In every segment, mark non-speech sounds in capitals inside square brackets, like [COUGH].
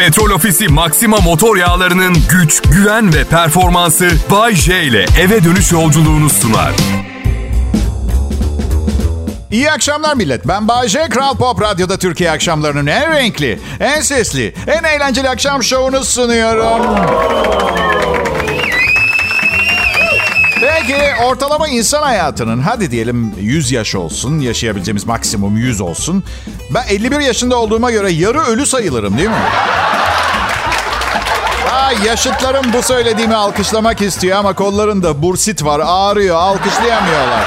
Petrol Ofisi Maxima motor yağlarının güç, güven ve performansı Bay J ile eve dönüş yolculuğunu sunar. İyi akşamlar millet. Ben Bayece Kral Pop Radyo'da Türkiye akşamlarının en renkli, en sesli, en eğlenceli akşam şovunu sunuyorum. Peki ortalama insan hayatının hadi diyelim 100 yaş olsun, yaşayabileceğimiz maksimum 100 olsun. Ben 51 yaşında olduğuma göre yarı ölü sayılırım değil mi? Ha, yaşıtlarım bu söylediğimi alkışlamak istiyor ama kollarında bursit var, ağrıyor, alkışlayamıyorlar.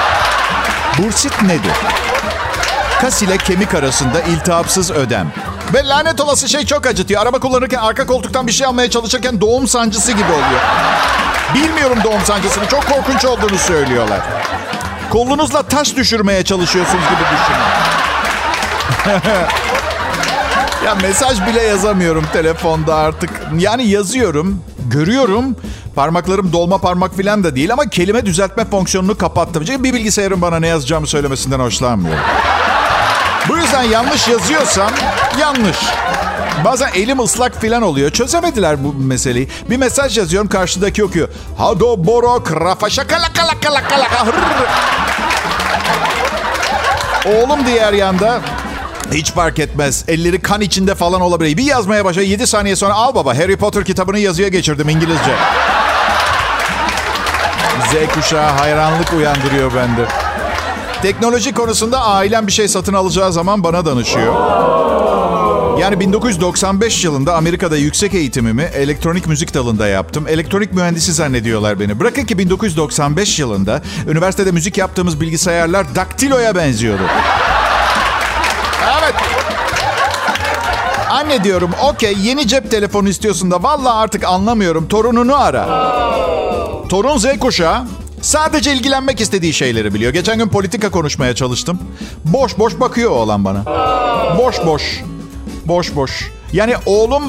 Bursit nedir? Kas ile kemik arasında iltihapsız ödem. Ve lanet olası şey çok acıtıyor. Araba kullanırken arka koltuktan bir şey almaya çalışırken doğum sancısı gibi oluyor. Bilmiyorum doğum sancısını. Çok korkunç olduğunu söylüyorlar. Kolunuzla taş düşürmeye çalışıyorsunuz gibi düşünün. [LAUGHS] ya mesaj bile yazamıyorum telefonda artık. Yani yazıyorum, görüyorum. Parmaklarım dolma parmak falan da değil ama kelime düzeltme fonksiyonunu kapattım. Çünkü bir bilgisayarın bana ne yazacağımı söylemesinden hoşlanmıyorum. Bu yüzden yanlış yazıyorsam yanlış. Bazen elim ıslak filan oluyor. Çözemediler bu meseleyi. Bir mesaj yazıyorum karşıdaki okuyor. Hado borok rafa şakala kala kala kala Oğlum diğer yanda hiç fark etmez. Elleri kan içinde falan olabilir. Bir yazmaya başlıyor. 7 saniye sonra al baba Harry Potter kitabını yazıya geçirdim İngilizce. Z kuşağı hayranlık uyandırıyor bende. Teknoloji konusunda ailem bir şey satın alacağı zaman bana danışıyor. Yani 1995 yılında Amerika'da yüksek eğitimimi elektronik müzik dalında yaptım. Elektronik mühendisi zannediyorlar beni. Bırakın ki 1995 yılında üniversitede müzik yaptığımız bilgisayarlar daktiloya benziyordu. Evet. Anne diyorum okey yeni cep telefonu istiyorsun da valla artık anlamıyorum torununu ara. Torun Z kuşağı sadece ilgilenmek istediği şeyleri biliyor. Geçen gün politika konuşmaya çalıştım. Boş boş bakıyor oğlan bana. Boş boş. Boş boş. Yani oğlum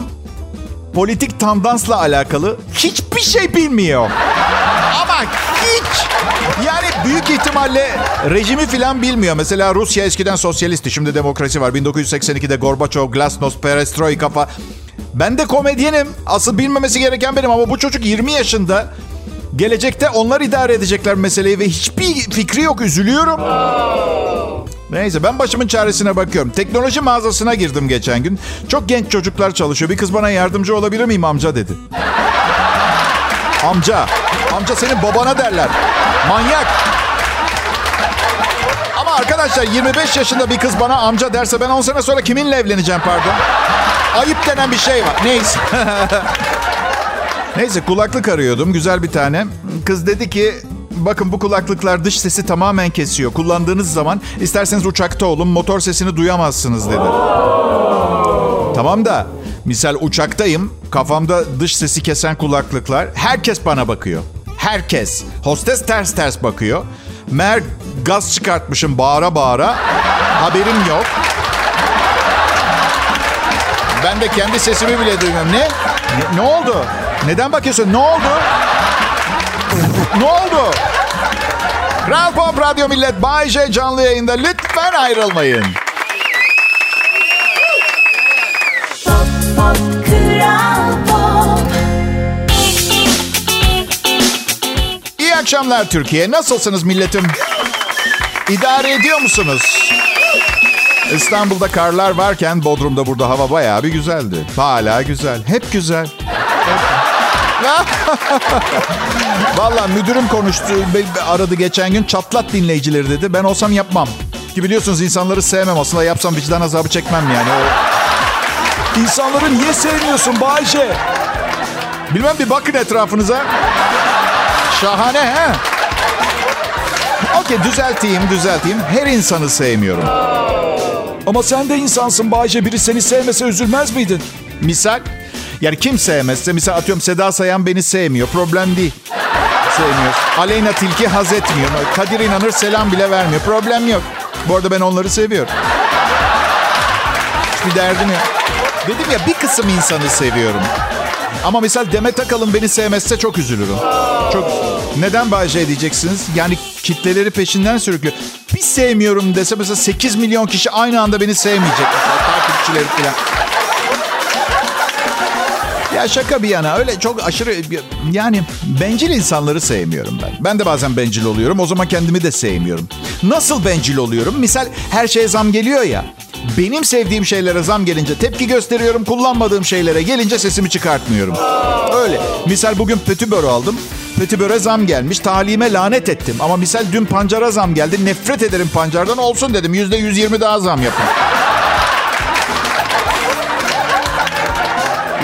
politik tandansla alakalı hiçbir şey bilmiyor. Ama hiç. Yani büyük ihtimalle rejimi filan bilmiyor. Mesela Rusya eskiden sosyalistti. Şimdi demokrasi var. 1982'de Gorbaçov, Glasnost, Perestroika. Ben de komedyenim. Asıl bilmemesi gereken benim ama bu çocuk 20 yaşında. Gelecekte onlar idare edecekler meseleyi ve hiçbir fikri yok. Üzülüyorum. Neyse ben başımın çaresine bakıyorum. Teknoloji mağazasına girdim geçen gün. Çok genç çocuklar çalışıyor. Bir kız bana yardımcı olabilir miyim amca dedi. Amca. Amca senin babana derler. Manyak. Ama arkadaşlar 25 yaşında bir kız bana amca derse ben 10 sene sonra kiminle evleneceğim pardon? Ayıp denen bir şey var. Neyse. [LAUGHS] Neyse kulaklık arıyordum. Güzel bir tane. Kız dedi ki bakın bu kulaklıklar dış sesi tamamen kesiyor. Kullandığınız zaman isterseniz uçakta olun motor sesini duyamazsınız dedi. Tamam da misal uçaktayım. Kafamda dış sesi kesen kulaklıklar. Herkes bana bakıyor. Herkes. Hostes ters ters bakıyor. Mer gaz çıkartmışım bağıra bağıra. Haberim yok. Ben de kendi sesimi bile duymuyorum. Ne? Ne, ne oldu? Neden bakıyorsun? Ne oldu? ne oldu? Kral Pop Radyo Millet Bay J canlı yayında. Lütfen ayrılmayın. Pop, pop, Kral Pop. İyi akşamlar Türkiye. Nasılsınız milletim? İdare ediyor musunuz? İstanbul'da karlar varken Bodrum'da burada hava bayağı bir güzeldi. Hala güzel. Hep güzel. [LAUGHS] Valla müdürüm konuştu. Aradı geçen gün çatlat dinleyicileri dedi. Ben olsam yapmam. Ki biliyorsunuz insanları sevmem. Aslında yapsam vicdan azabı çekmem yani. O... İnsanları niye sevmiyorsun Bayce? Bilmem bir bakın etrafınıza. Şahane he? Okey düzelteyim düzelteyim. Her insanı sevmiyorum. Ama sen de insansın Bayce. Biri seni sevmese üzülmez miydin? Misal? Yani kim sevmezse, misal atıyorum Seda Sayan beni sevmiyor. Problem değil. Sevmiyor. Aleyna Tilki haz etmiyor. Kadir inanır selam bile vermiyor. Problem yok. Bu arada ben onları seviyorum. Hiçbir derdim yok. Dedim ya bir kısım insanı seviyorum. Ama mesela Demet Akalın beni sevmezse çok üzülürüm. Çok Neden Bayce diyeceksiniz? Yani kitleleri peşinden sürüklüyor. Bir sevmiyorum dese mesela 8 milyon kişi aynı anda beni sevmeyecek. Mesela takipçileri falan. Ya şaka bir yana öyle çok aşırı yani bencil insanları sevmiyorum ben. Ben de bazen bencil oluyorum. O zaman kendimi de sevmiyorum. Nasıl bencil oluyorum? Misal her şeye zam geliyor ya. Benim sevdiğim şeylere zam gelince tepki gösteriyorum. Kullanmadığım şeylere gelince sesimi çıkartmıyorum. Öyle. Misal bugün pötiböre aldım. Pötiböre zam gelmiş. Talime lanet ettim. Ama misal dün pancara zam geldi. Nefret ederim pancardan olsun dedim. Yüzde yüz yirmi daha zam yapın.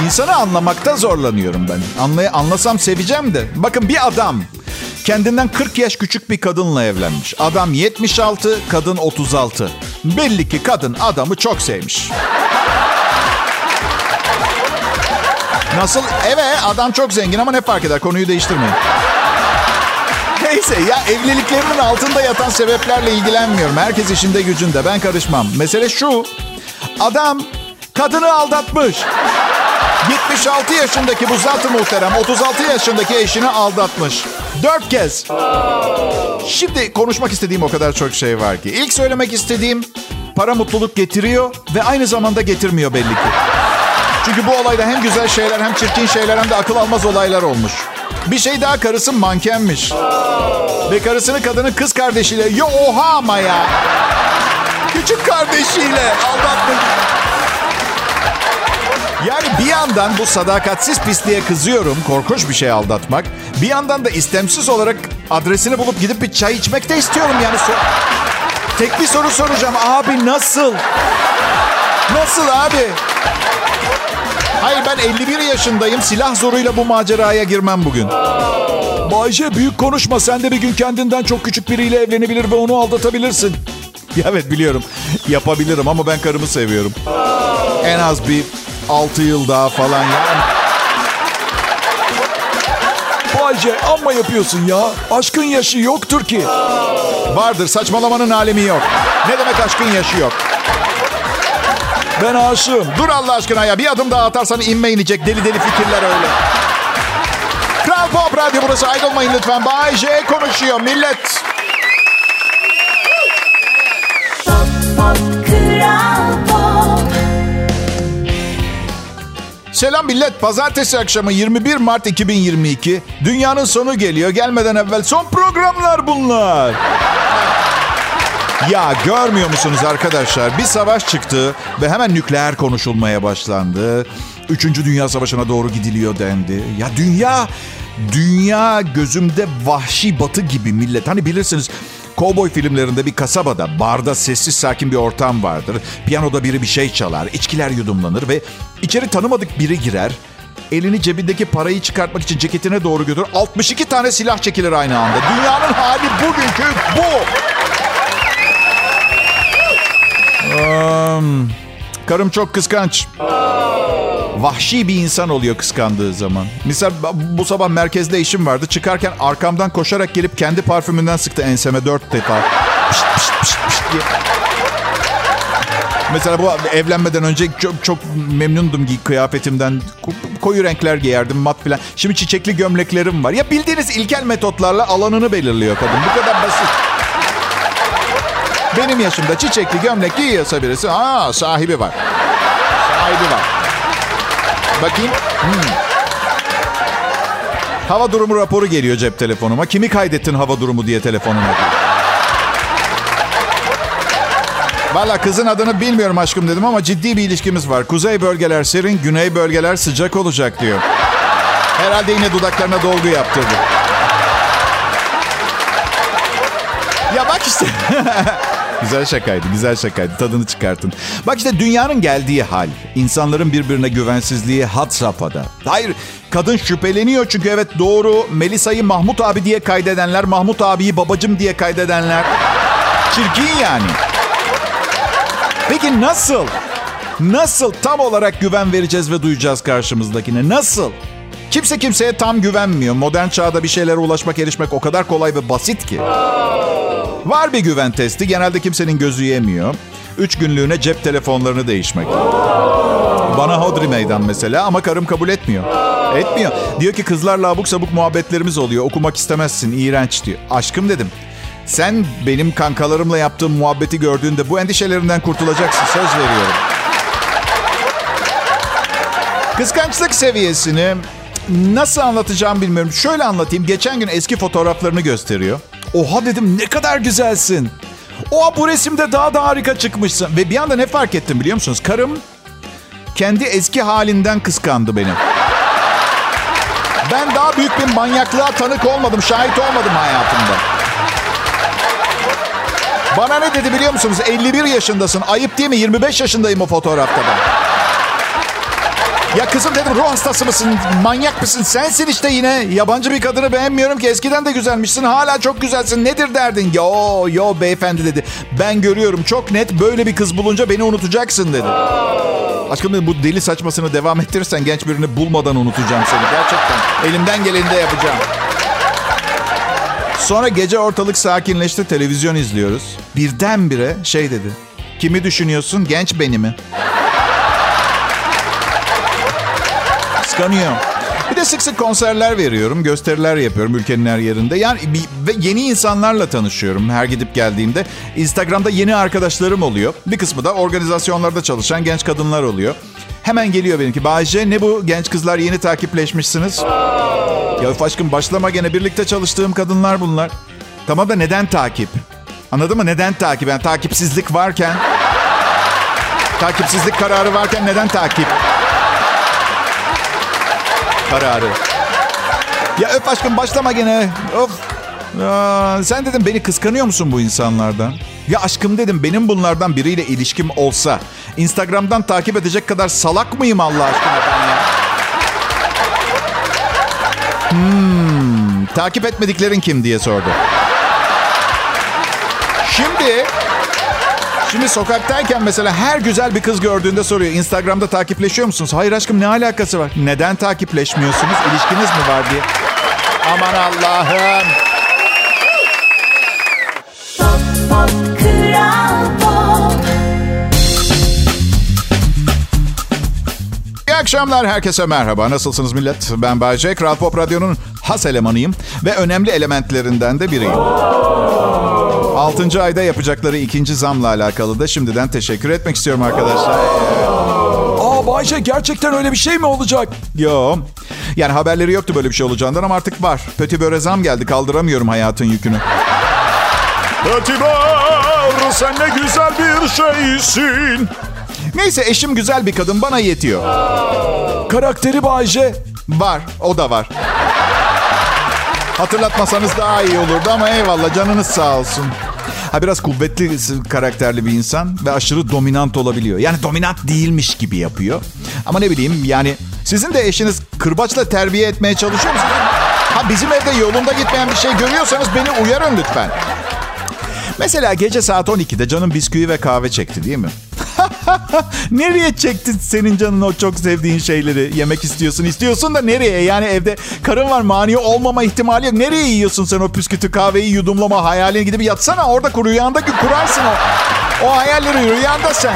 İnsanı anlamakta zorlanıyorum ben. Anlay anlasam seveceğim de. Bakın bir adam kendinden 40 yaş küçük bir kadınla evlenmiş. Adam 76, kadın 36. Belli ki kadın adamı çok sevmiş. Nasıl? Evet adam çok zengin ama ne fark eder konuyu değiştirmeyin. Neyse ya evliliklerinin altında yatan sebeplerle ilgilenmiyorum. Herkes işinde gücünde ben karışmam. Mesele şu. Adam kadını aldatmış. 76 yaşındaki bu zat muhterem 36 yaşındaki eşini aldatmış. Dört kez. Şimdi konuşmak istediğim o kadar çok şey var ki. İlk söylemek istediğim para mutluluk getiriyor ve aynı zamanda getirmiyor belli ki. Çünkü bu olayda hem güzel şeyler hem çirkin şeyler hem de akıl almaz olaylar olmuş. Bir şey daha karısı mankenmiş. Ve karısını kadının kız kardeşiyle yo oha ama ya. Küçük kardeşiyle aldatmış. Yani bir yandan bu sadakatsiz pisliğe kızıyorum. Korkunç bir şey aldatmak. Bir yandan da istemsiz olarak adresini bulup gidip bir çay içmek de istiyorum yani. Tek bir soru soracağım. Abi nasıl? Nasıl abi? Hayır ben 51 yaşındayım. Silah zoruyla bu maceraya girmem bugün. Bayce büyük konuşma. Sen de bir gün kendinden çok küçük biriyle evlenebilir ve onu aldatabilirsin. [LAUGHS] Evet biliyorum. Yapabilirim ama ben karımı seviyorum. En az bir 6 yıl daha falan yani. Bayce amma yapıyorsun ya. Aşkın yaşı yoktur ki. Vardır saçmalamanın alemi yok. Ne demek aşkın yaşı yok? Ben aşığım. Dur Allah aşkına ya. Bir adım daha atarsan inme inecek. Deli deli fikirler öyle. Kral Pop Radyo burası. Ayrılmayın lütfen. Bay J konuşuyor millet. Selam millet. Pazartesi akşamı 21 Mart 2022. Dünyanın sonu geliyor. Gelmeden evvel son programlar bunlar. Ya görmüyor musunuz arkadaşlar? Bir savaş çıktı ve hemen nükleer konuşulmaya başlandı. Üçüncü Dünya Savaşı'na doğru gidiliyor dendi. Ya dünya, dünya gözümde vahşi batı gibi millet. Hani bilirsiniz Kovboy filmlerinde bir kasabada, barda sessiz sakin bir ortam vardır. Piyanoda biri bir şey çalar, içkiler yudumlanır ve içeri tanımadık biri girer. Elini cebindeki parayı çıkartmak için ceketine doğru götürür. 62 tane silah çekilir aynı anda. Dünyanın hali bugünkü bu. Um, karım çok kıskanç. Vahşi bir insan oluyor kıskandığı zaman. Misal bu sabah merkezde işim vardı. Çıkarken arkamdan koşarak gelip kendi parfümünden sıktı enseme dört defa. Pişt, pişt, pişt, pişt diye. Mesela bu evlenmeden önce çok, çok memnundum kıyafetimden. Ko- Koyu renkler giyerdim mat falan. Şimdi çiçekli gömleklerim var. Ya bildiğiniz ilkel metotlarla alanını belirliyor kadın. Bu kadar basit. Benim yaşımda çiçekli gömlek giyiyorsa birisi, aa sahibi var. Sahibi var. Bakayım. Hmm. Hava durumu raporu geliyor cep telefonuma. Kimi kaydettin hava durumu diye telefonuma diyor. Valla kızın adını bilmiyorum aşkım dedim ama ciddi bir ilişkimiz var. Kuzey bölgeler serin, güney bölgeler sıcak olacak diyor. Herhalde yine dudaklarına dolgu yaptırdı. Ya bak işte. [LAUGHS] güzel şakaydı, güzel şakaydı. Tadını çıkartın. Bak işte dünyanın geldiği hal. İnsanların birbirine güvensizliği had safhada. Hayır, kadın şüpheleniyor çünkü evet doğru. Melisa'yı Mahmut abi diye kaydedenler, Mahmut abiyi babacım diye kaydedenler. Çirkin yani. Peki nasıl? Nasıl tam olarak güven vereceğiz ve duyacağız karşımızdakine? Nasıl? Kimse kimseye tam güvenmiyor. Modern çağda bir şeylere ulaşmak, erişmek o kadar kolay ve basit ki. Var bir güven testi. Genelde kimsenin gözü yemiyor. Üç günlüğüne cep telefonlarını değişmek. Bana hodri meydan mesela ama karım kabul etmiyor. Etmiyor. Diyor ki kızlarla abuk sabuk muhabbetlerimiz oluyor. Okumak istemezsin. iğrenç diyor. Aşkım dedim. Sen benim kankalarımla yaptığım muhabbeti gördüğünde bu endişelerinden kurtulacaksın. Söz veriyorum. Kıskançlık seviyesini nasıl anlatacağım bilmiyorum. Şöyle anlatayım. Geçen gün eski fotoğraflarını gösteriyor. Oha dedim ne kadar güzelsin. Oha bu resimde daha da harika çıkmışsın. Ve bir anda ne fark ettim biliyor musunuz? Karım kendi eski halinden kıskandı beni. Ben daha büyük bir manyaklığa tanık olmadım, şahit olmadım hayatımda. Bana ne dedi biliyor musunuz? 51 yaşındasın. Ayıp değil mi? 25 yaşındayım o fotoğrafta ben. Ya kızım dedim ruh hastası mısın? Manyak mısın? Sensin işte yine. Yabancı bir kadını beğenmiyorum ki. Eskiden de güzelmişsin. Hala çok güzelsin. Nedir derdin? Yo yo beyefendi dedi. Ben görüyorum çok net. Böyle bir kız bulunca beni unutacaksın dedi. Aşkım dedim bu deli saçmasını devam ettirirsen genç birini bulmadan unutacağım seni. Gerçekten. Elimden geleni de yapacağım. Sonra gece ortalık sakinleşti. Televizyon izliyoruz. Birdenbire şey dedi. Kimi düşünüyorsun? Genç beni mi? Kıskanıyor. Bir de sık sık konserler veriyorum, gösteriler yapıyorum ülkenin her yerinde. Yani bir- ve yeni insanlarla tanışıyorum her gidip geldiğimde. Instagram'da yeni arkadaşlarım oluyor. Bir kısmı da organizasyonlarda çalışan genç kadınlar oluyor. Hemen geliyor benimki. Bayce ne bu genç kızlar yeni takipleşmişsiniz? Ya öf aşkım başlama gene birlikte çalıştığım kadınlar bunlar. Tamam da neden takip? Anladın mı? Neden takip? Yani takipsizlik varken... Takipsizlik kararı varken neden takip? Kararı. Ya öf aşkım başlama gene. Of. Aa, sen dedim beni kıskanıyor musun bu insanlardan? Ya aşkım dedim benim bunlardan biriyle ilişkim olsa Instagram'dan takip edecek kadar salak mıyım Allah aşkına ben ya? Hmm, takip etmediklerin kim diye sordu. Şimdi Şimdi sokaktayken mesela her güzel bir kız gördüğünde soruyor. Instagram'da takipleşiyor musunuz? Hayır aşkım ne alakası var? Neden takipleşmiyorsunuz? İlişkiniz mi var diye. Aman Allah'ım. Pop Pop Kral Pop İyi akşamlar herkese merhaba. Nasılsınız millet? Ben Bayce. Kral Pop Radyo'nun has elemanıyım. Ve önemli elementlerinden de biriyim. 6. ayda yapacakları ikinci zamla alakalı da şimdiden teşekkür etmek istiyorum arkadaşlar. Aa Bayce gerçekten öyle bir şey mi olacak? Yo. Yani haberleri yoktu böyle bir şey olacağından ama artık var. Pötü böre zam geldi. Kaldıramıyorum hayatın yükünü. Pötü böre sen ne güzel bir şeysin. Neyse eşim güzel bir kadın bana yetiyor. Karakteri Bayce. Var o da var. Hatırlatmasanız daha iyi olurdu ama eyvallah canınız sağ olsun. Ha biraz kuvvetli karakterli bir insan ve aşırı dominant olabiliyor. Yani dominant değilmiş gibi yapıyor. Ama ne bileyim yani sizin de eşiniz kırbaçla terbiye etmeye çalışıyor musunuz? Ha bizim evde yolunda gitmeyen bir şey görüyorsanız beni uyarın lütfen. Mesela gece saat 12'de canım bisküvi ve kahve çekti değil mi? [LAUGHS] nereye çektin senin canın o çok sevdiğin şeyleri? Yemek istiyorsun, istiyorsun da nereye? Yani evde karın var, mani olmama ihtimali yok. Nereye yiyorsun sen o püskütü kahveyi yudumlama hayalini gidip yatsana orada kur, rüyanda kurarsın o. O hayalleri rüyanda sen.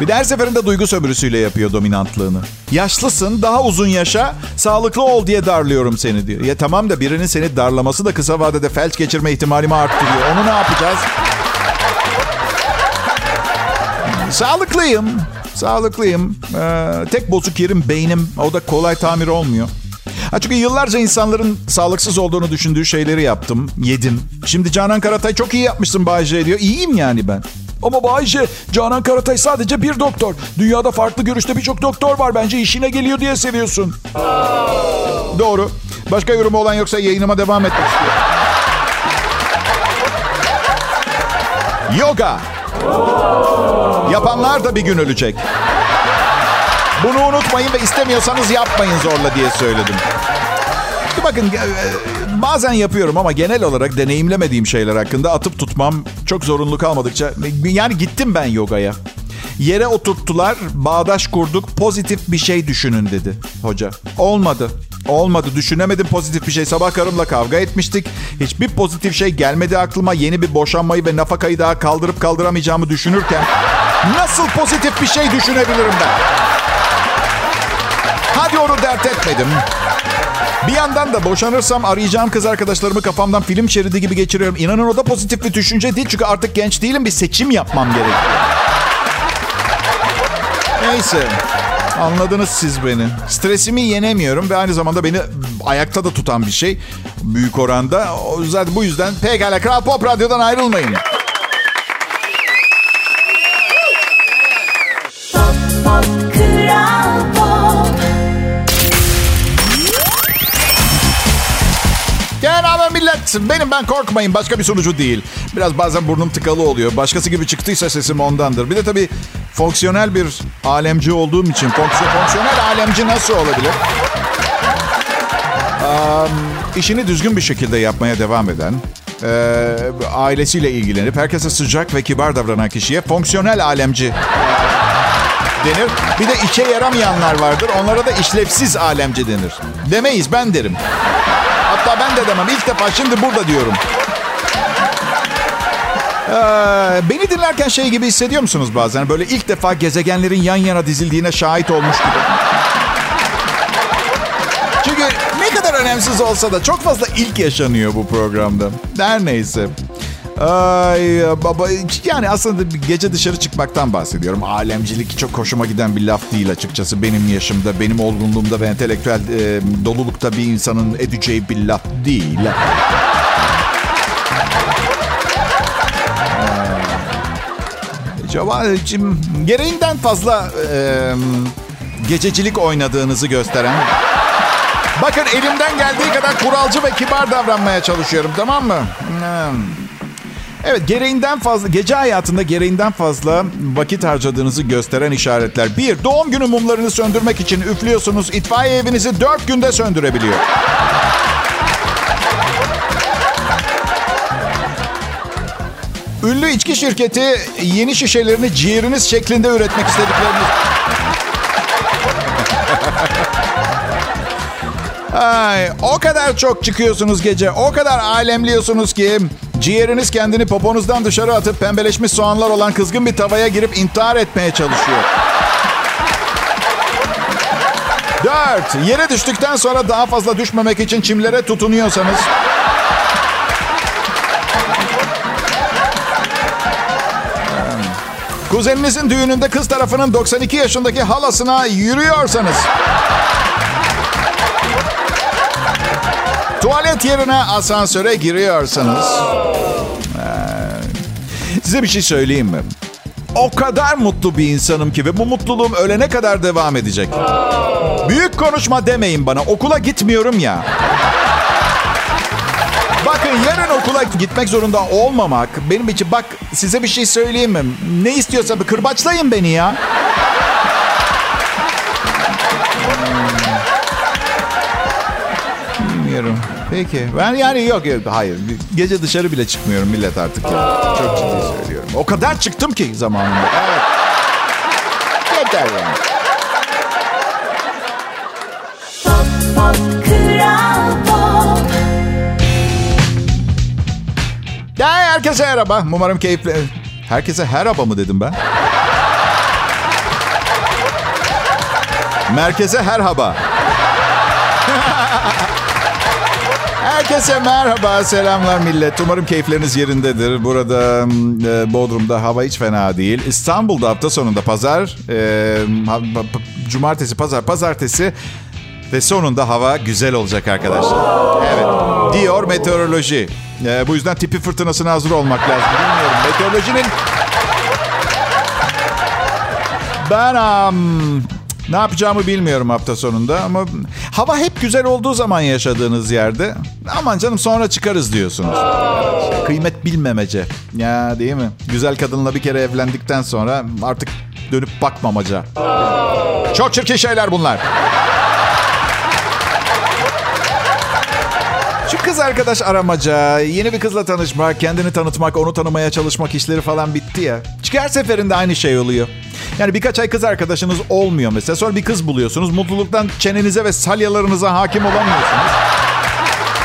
Bir de her seferinde duygu sömürüsüyle yapıyor dominantlığını. Yaşlısın, daha uzun yaşa, sağlıklı ol diye darlıyorum seni diyor. Ya tamam da birinin seni darlaması da kısa vadede felç geçirme ihtimalimi arttırıyor. Onu ne yapacağız? Sağlıklıyım. Sağlıklıyım. Ee, tek bozuk yerim beynim. O da kolay tamir olmuyor. Ha çünkü yıllarca insanların sağlıksız olduğunu düşündüğü şeyleri yaptım, yedim. Şimdi Canan Karatay çok iyi yapmışsın Bayce diyor. İyiyim yani ben. Ama Bayce, Canan Karatay sadece bir doktor. Dünyada farklı görüşte birçok doktor var. Bence işine geliyor diye seviyorsun. Doğru. Başka yorumu olan yoksa yayınıma devam etmek istiyorum. Yoga. Yapanlar da bir gün ölecek. Bunu unutmayın ve istemiyorsanız yapmayın zorla diye söyledim. Bakın e, bazen yapıyorum ama genel olarak deneyimlemediğim şeyler hakkında atıp tutmam çok zorunlu kalmadıkça. Yani gittim ben yogaya. Yere oturttular, bağdaş kurduk, pozitif bir şey düşünün dedi hoca. Olmadı. Olmadı. Düşünemedim pozitif bir şey. Sabah karımla kavga etmiştik. Hiçbir pozitif şey gelmedi aklıma. Yeni bir boşanmayı ve nafakayı daha kaldırıp kaldıramayacağımı düşünürken nasıl pozitif bir şey düşünebilirim ben? Hadi onu dert etmedim. Bir yandan da boşanırsam arayacağım kız arkadaşlarımı kafamdan film şeridi gibi geçiriyorum. İnanın o da pozitif bir düşünce değil. Çünkü artık genç değilim bir seçim yapmam gerekiyor. Neyse. Anladınız siz beni. Stresimi yenemiyorum ve aynı zamanda beni ayakta da tutan bir şey. Büyük oranda. Yüzden bu yüzden pekala Kral Pop Radyo'dan ayrılmayın. Abi millet. Benim ben korkmayın. Başka bir sonucu değil. Biraz bazen burnum tıkalı oluyor. Başkası gibi çıktıysa sesim ondandır. Bir de tabii fonksiyonel bir alemci olduğum için. Fonksiyon, fonksiyonel alemci nasıl olabilir? Um, işini düzgün bir şekilde yapmaya devam eden, e, ailesiyle ilgilenip herkese sıcak ve kibar davranan kişiye fonksiyonel alemci denir. Bir de işe yaramayanlar vardır. Onlara da işlevsiz alemci denir. Demeyiz ben derim. De demem. İlk defa şimdi burada diyorum. Ee, beni dinlerken şey gibi hissediyor musunuz bazen? Böyle ilk defa gezegenlerin yan yana dizildiğine şahit olmuş gibi. Çünkü ne kadar önemsiz olsa da çok fazla ilk yaşanıyor bu programda. Her neyse. Ay baba yani aslında gece dışarı çıkmaktan bahsediyorum. Alemcilik çok hoşuma giden bir laf değil açıkçası. Benim yaşımda, benim olgunluğumda ve entelektüel e, dolulukta bir insanın edeceği bir laf değil. Cevabım gereğinden fazla e, gececilik oynadığınızı gösteren Bakın elimden geldiği kadar kuralcı ve kibar davranmaya çalışıyorum tamam mı? Hmm. Evet gereğinden fazla gece hayatında gereğinden fazla vakit harcadığınızı gösteren işaretler. Bir, doğum günü mumlarını söndürmek için üflüyorsunuz. İtfaiye evinizi dört günde söndürebiliyor. Ünlü içki şirketi yeni şişelerini ciğeriniz şeklinde üretmek istediklerini... Ay, o kadar çok çıkıyorsunuz gece, o kadar alemliyorsunuz ki ciğeriniz kendini poponuzdan dışarı atıp pembeleşmiş soğanlar olan kızgın bir tavaya girip intihar etmeye çalışıyor. Dört, yere düştükten sonra daha fazla düşmemek için çimlere tutunuyorsanız... Kuzeninizin düğününde kız tarafının 92 yaşındaki halasına yürüyorsanız... Tuvalet yerine asansöre giriyorsanız... Ee, size bir şey söyleyeyim mi? O kadar mutlu bir insanım ki ve bu mutluluğum ölene kadar devam edecek. Büyük konuşma demeyin bana. Okula gitmiyorum ya. Bakın yarın okula gitmek zorunda olmamak benim için bak size bir şey söyleyeyim mi? Ne istiyorsa bir kırbaçlayın beni ya. Peki. Ben yani yok yok hayır. Gece dışarı bile çıkmıyorum millet artık ya. Çok ciddi söylüyorum. O kadar çıktım ki zamanında. Evet. Yeter yani. Pop, Kral Pop. Ya herkese merhaba. Umarım keyifli. Herkese merhaba mı dedim ben? Merkeze merhaba. Herkese merhaba, selamlar millet. Umarım keyifleriniz yerindedir. Burada e, Bodrum'da hava hiç fena değil. İstanbul'da hafta sonunda pazar, e, cumartesi, pazar, pazartesi ve sonunda hava güzel olacak arkadaşlar. Evet, diyor meteoroloji. E, bu yüzden tipi fırtınasına hazır olmak lazım. Bilmiyorum, meteorolojinin... Ben am, ne yapacağımı bilmiyorum hafta sonunda ama hava hep güzel olduğu zaman yaşadığınız yerde aman canım sonra çıkarız diyorsunuz. Kıymet bilmemece. Ya değil mi? Güzel kadınla bir kere evlendikten sonra artık dönüp bakmamaca. Çok çirkin şeyler bunlar. Kız arkadaş aramaca, yeni bir kızla tanışmak, kendini tanıtmak, onu tanımaya çalışmak işleri falan bitti ya. Çıkar seferinde aynı şey oluyor. Yani birkaç ay kız arkadaşınız olmuyor mesela. Sonra bir kız buluyorsunuz. Mutluluktan çenenize ve salyalarınıza hakim olamıyorsunuz.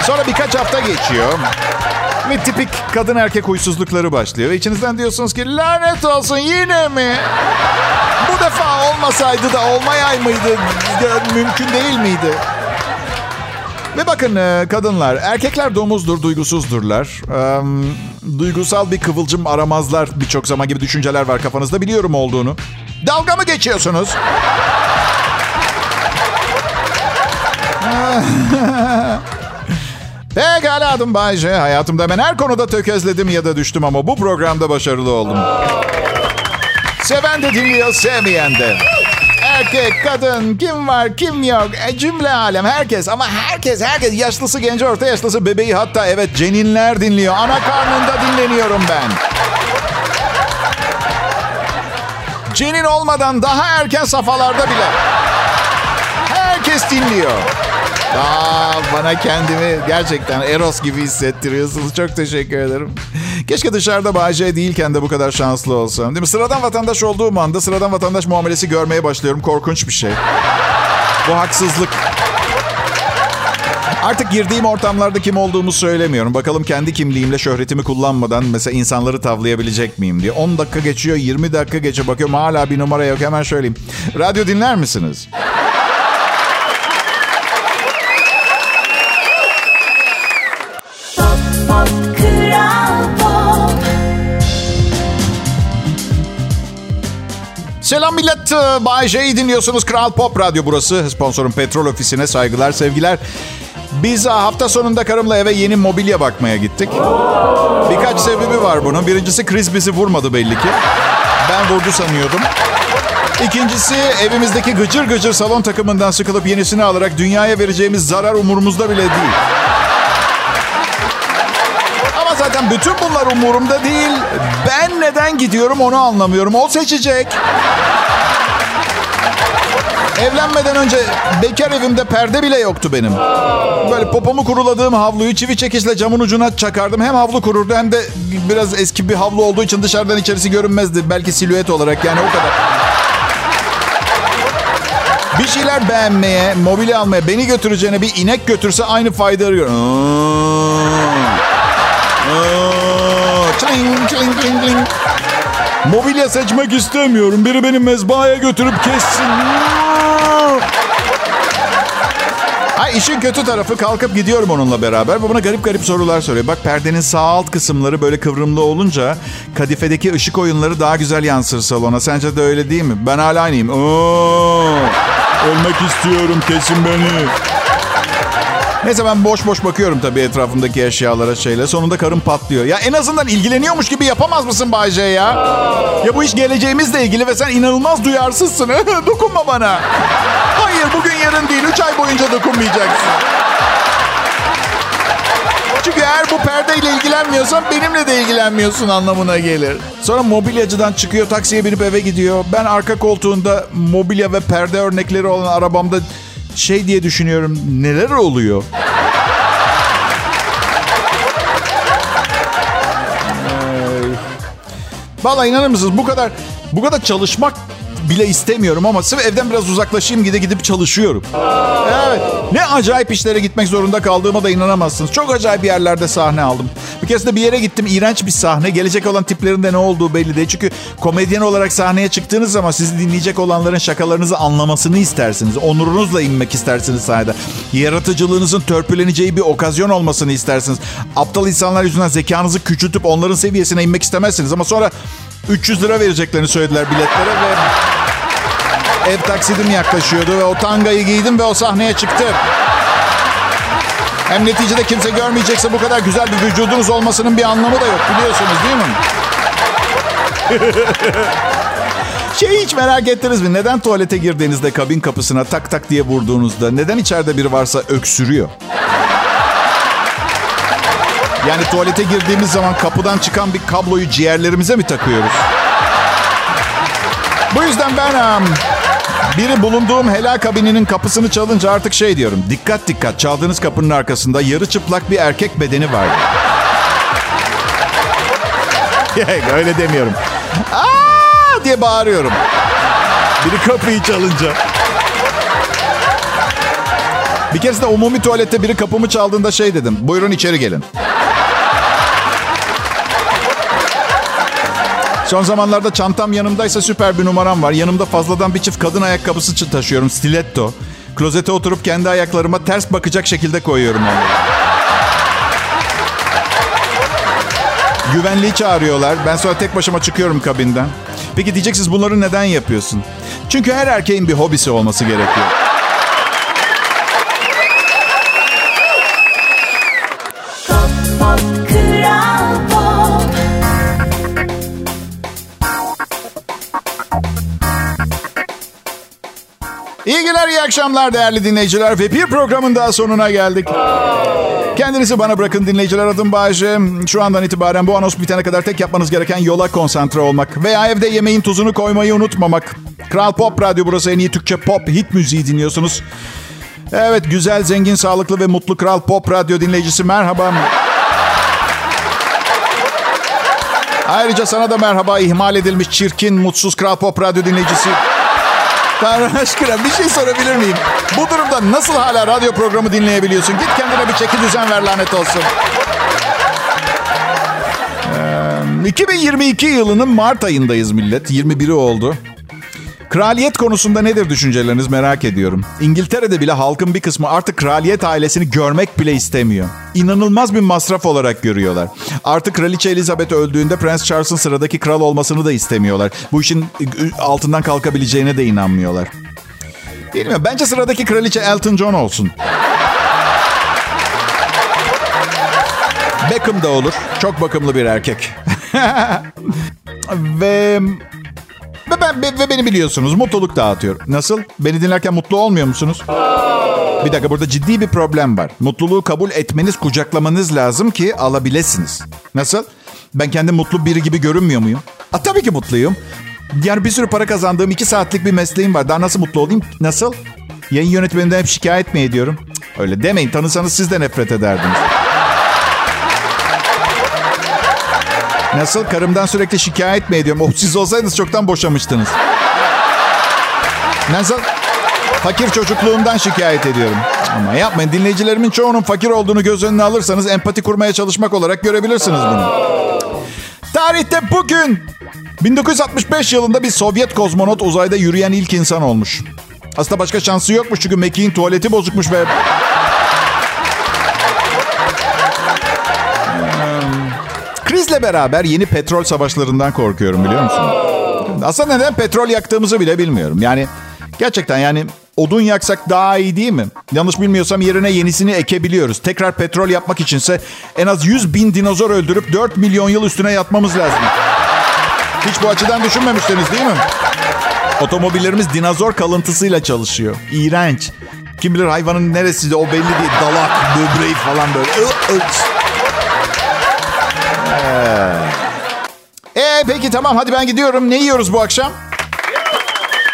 Sonra birkaç hafta geçiyor. Ve tipik kadın erkek huysuzlukları başlıyor. Ve içinizden diyorsunuz ki lanet olsun yine mi? Bu defa olmasaydı da olmayay mıydı? Mümkün değil miydi? Ve bakın e, kadınlar, erkekler domuzdur, duygusuzdurlar. Duygusal bir kıvılcım aramazlar birçok zaman gibi düşünceler var kafanızda biliyorum olduğunu. Dalga mı geçiyorsunuz? [LAUGHS] Pekala adım Bayce. Hayatımda ben her konuda tökezledim ya da düştüm ama bu programda başarılı oldum. Seven de dinliyor, sevmeyen de. Erkek, kadın, kim var, kim yok, e, cümle alem, herkes. Ama herkes, herkes, yaşlısı, genci, orta yaşlısı, bebeği hatta evet ceninler dinliyor. Ana karnında dinleniyorum ben. Cenin olmadan daha erken safhalarda bile. Herkes dinliyor. Aa, bana kendimi gerçekten Eros gibi hissettiriyorsunuz. Çok teşekkür ederim. Keşke dışarıda Bayce değilken de bu kadar şanslı olsam. Değil mi? Sıradan vatandaş olduğum anda sıradan vatandaş muamelesi görmeye başlıyorum. Korkunç bir şey. Bu haksızlık. Artık girdiğim ortamlarda kim olduğumu söylemiyorum. Bakalım kendi kimliğimle şöhretimi kullanmadan mesela insanları tavlayabilecek miyim diye. 10 dakika geçiyor, 20 dakika geçiyor. Bakıyorum hala bir numara yok. Hemen söyleyeyim. Radyo dinler misiniz? Selam millet. Bay J'yi dinliyorsunuz. Kral Pop Radyo burası. Sponsorum Petrol Ofisi'ne saygılar, sevgiler. Biz hafta sonunda karımla eve yeni mobilya bakmaya gittik. Birkaç sebebi var bunun. Birincisi kriz bizi vurmadı belli ki. Ben vurdu sanıyordum. İkincisi evimizdeki gıcır gıcır salon takımından sıkılıp yenisini alarak dünyaya vereceğimiz zarar umurumuzda bile değil. Zaten bütün bunlar umurumda değil. Ben neden gidiyorum onu anlamıyorum. O seçecek. Evlenmeden önce bekar evimde perde bile yoktu benim. Böyle popomu kuruladığım havluyu çivi çekişle camın ucuna çakardım. Hem havlu kururdu hem de biraz eski bir havlu olduğu için dışarıdan içerisi görünmezdi. Belki silüet olarak yani o kadar. Bir şeyler beğenmeye, mobilya almaya, beni götüreceğine bir inek götürse aynı fayda arıyor. Mobilya seçmek istemiyorum. Biri beni mezbahaya götürüp kessin. Ay işin kötü tarafı kalkıp gidiyorum onunla beraber ve bana garip garip sorular soruyor. Bak perdenin sağ alt kısımları böyle kıvrımlı olunca kadifedeki ışık oyunları daha güzel yansır salona. Sence de öyle değil mi? Ben hala aynıyım. Oo, ölmek istiyorum kesin beni. Neyse ben boş boş bakıyorum tabii etrafımdaki eşyalara şeyle. Sonunda karım patlıyor. Ya en azından ilgileniyormuş gibi yapamaz mısın Bayce ya? Ya bu iş geleceğimizle ilgili ve sen inanılmaz duyarsızsın. [LAUGHS] Dokunma bana. Hayır bugün yarın değil. Üç ay boyunca dokunmayacaksın. Çünkü eğer bu perdeyle ilgilenmiyorsan benimle de ilgilenmiyorsun anlamına gelir. Sonra mobilyacıdan çıkıyor taksiye binip eve gidiyor. Ben arka koltuğunda mobilya ve perde örnekleri olan arabamda şey diye düşünüyorum. Neler oluyor? Vallahi inanır mısınız bu kadar bu kadar çalışmak bile istemiyorum ama sırf evden biraz uzaklaşayım gide gidip çalışıyorum. Evet. Ne acayip işlere gitmek zorunda kaldığıma da inanamazsınız. Çok acayip yerlerde sahne aldım. Bir kez de bir yere gittim. iğrenç bir sahne. Gelecek olan tiplerinde ne olduğu belli değil. Çünkü komedyen olarak sahneye çıktığınız zaman sizi dinleyecek olanların şakalarınızı anlamasını istersiniz. Onurunuzla inmek istersiniz sahnede. Yaratıcılığınızın törpüleneceği bir okazyon olmasını istersiniz. Aptal insanlar yüzünden zekanızı küçültüp onların seviyesine inmek istemezsiniz. Ama sonra 300 lira vereceklerini söylediler biletlere ve ev taksidim yaklaşıyordu ve o tangayı giydim ve o sahneye çıktım. Hem neticede kimse görmeyecekse bu kadar güzel bir vücudunuz olmasının bir anlamı da yok biliyorsunuz değil mi? [LAUGHS] Şeyi hiç merak ettiniz mi? Neden tuvalete girdiğinizde kabin kapısına tak tak diye vurduğunuzda neden içeride biri varsa öksürüyor? Yani tuvalete girdiğimiz zaman kapıdan çıkan bir kabloyu ciğerlerimize mi takıyoruz? Bu yüzden ben biri bulunduğum helal kabininin kapısını çalınca artık şey diyorum. Dikkat dikkat çaldığınız kapının arkasında yarı çıplak bir erkek bedeni var. [LAUGHS] Öyle demiyorum. Aa diye bağırıyorum. Biri kapıyı çalınca. Bir kez de umumi tuvalette biri kapımı çaldığında şey dedim. Buyurun içeri gelin. Son zamanlarda çantam yanımdaysa süper bir numaram var. Yanımda fazladan bir çift kadın ayakkabısı taşıyorum. Stiletto. Klozete oturup kendi ayaklarıma ters bakacak şekilde koyuyorum onları. Güvenliği çağırıyorlar. Ben sonra tek başıma çıkıyorum kabinden. Peki diyeceksiniz bunları neden yapıyorsun? Çünkü her erkeğin bir hobisi olması gerekiyor. Günler, iyi akşamlar değerli dinleyiciler ve bir programın daha sonuna geldik. Kendinizi bana bırakın dinleyiciler adım Bayece. Şu andan itibaren bu anons bitene kadar tek yapmanız gereken yola konsantre olmak. Veya evde yemeğin tuzunu koymayı unutmamak. Kral Pop Radyo burası en iyi Türkçe pop hit müziği dinliyorsunuz. Evet güzel, zengin, sağlıklı ve mutlu Kral Pop Radyo dinleyicisi merhaba. Ayrıca sana da merhaba ihmal edilmiş çirkin, mutsuz Kral Pop Radyo dinleyicisi. Tanrı aşkına bir şey sorabilir miyim? Bu durumda nasıl hala radyo programı dinleyebiliyorsun? Git kendine bir çeki düzen ver lanet olsun. Ee, 2022 yılının Mart ayındayız millet. 21'i oldu. Kraliyet konusunda nedir düşünceleriniz merak ediyorum. İngiltere'de bile halkın bir kısmı artık kraliyet ailesini görmek bile istemiyor. İnanılmaz bir masraf olarak görüyorlar. Artık Kraliçe Elizabeth öldüğünde Prens Charles'ın sıradaki kral olmasını da istemiyorlar. Bu işin altından kalkabileceğine de inanmıyorlar. Bilmiyorum. Bence sıradaki kraliçe Elton John olsun. Beckham da olur. Çok bakımlı bir erkek. [LAUGHS] Ve ve, ben, ve beni biliyorsunuz mutluluk dağıtıyor. Nasıl? Beni dinlerken mutlu olmuyor musunuz? Bir dakika burada ciddi bir problem var. Mutluluğu kabul etmeniz, kucaklamanız lazım ki alabilesiniz. Nasıl? Ben kendi mutlu biri gibi görünmüyor muyum? A, tabii ki mutluyum. Yani bir sürü para kazandığım iki saatlik bir mesleğim var. Daha nasıl mutlu olayım? Nasıl? Yayın yönetmeninden hep şikayet mi ediyorum? Cık, öyle demeyin. Tanısanız siz de nefret ederdiniz. Nasıl? Karımdan sürekli şikayet mi ediyorum? Oh, siz olsaydınız çoktan boşamıştınız. Nasıl? Fakir çocukluğumdan şikayet ediyorum. Ama yapmayın. Dinleyicilerimin çoğunun fakir olduğunu göz önüne alırsanız empati kurmaya çalışmak olarak görebilirsiniz bunu. Tarihte bugün 1965 yılında bir Sovyet kozmonot uzayda yürüyen ilk insan olmuş. Aslında başka şansı yokmuş çünkü Mekiğin tuvaleti bozukmuş ve Krizle beraber yeni petrol savaşlarından korkuyorum biliyor musun? Aslında neden petrol yaktığımızı bile bilmiyorum. Yani gerçekten yani odun yaksak daha iyi değil mi? Yanlış bilmiyorsam yerine yenisini ekebiliyoruz. Tekrar petrol yapmak içinse en az 100 bin dinozor öldürüp 4 milyon yıl üstüne yatmamız lazım. Hiç bu açıdan düşünmemiştiniz değil mi? Otomobillerimiz dinozor kalıntısıyla çalışıyor. İğrenç. Kim bilir hayvanın neresi de o belli değil. Dalak, böbreği falan böyle. Ee peki tamam hadi ben gidiyorum. Ne yiyoruz bu akşam?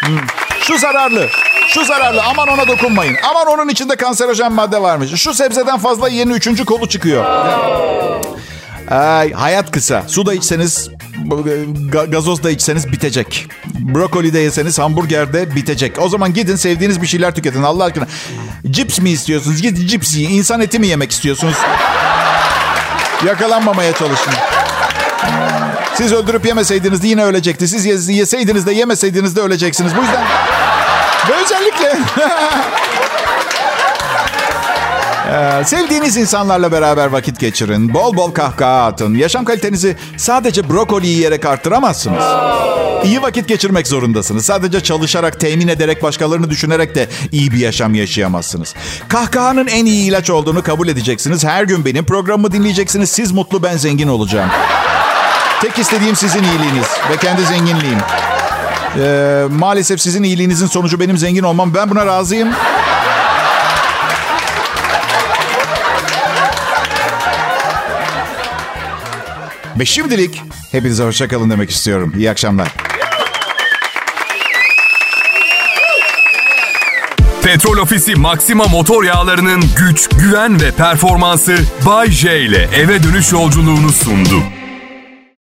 Hmm. Şu zararlı. Şu zararlı. Aman ona dokunmayın. Aman onun içinde kanserojen madde varmış. Şu sebzeden fazla yiyenin üçüncü kolu çıkıyor. Ay, hayat kısa. Su da içseniz, gazoz da içseniz bitecek. Brokoli de yeseniz hamburger de bitecek. O zaman gidin sevdiğiniz bir şeyler tüketin Allah aşkına. Cips mi istiyorsunuz? Gidin cips yiyin. İnsan eti mi yemek istiyorsunuz? Yakalanmamaya çalışın. Siz öldürüp yemeseydiniz de yine ölecekti. Siz yeseydiniz de yemeseydiniz de öleceksiniz. Bu yüzden ve özellikle [LAUGHS] sevdiğiniz insanlarla beraber vakit geçirin. Bol bol kahkaha atın. Yaşam kalitenizi sadece brokoli yiyerek arttıramazsınız. İyi vakit geçirmek zorundasınız. Sadece çalışarak, temin ederek, başkalarını düşünerek de iyi bir yaşam yaşayamazsınız. Kahkahanın en iyi ilaç olduğunu kabul edeceksiniz. Her gün benim programımı dinleyeceksiniz. Siz mutlu, ben zengin olacağım. Tek istediğim sizin iyiliğiniz ve kendi zenginliğim. Ee, maalesef sizin iyiliğinizin sonucu benim zengin olmam. Ben buna razıyım. Ve şimdilik hepinize hoşçakalın demek istiyorum. İyi akşamlar. Petrol Ofisi Maxima motor yağlarının güç, güven ve performansı Bay J ile eve dönüş yolculuğunu sundu.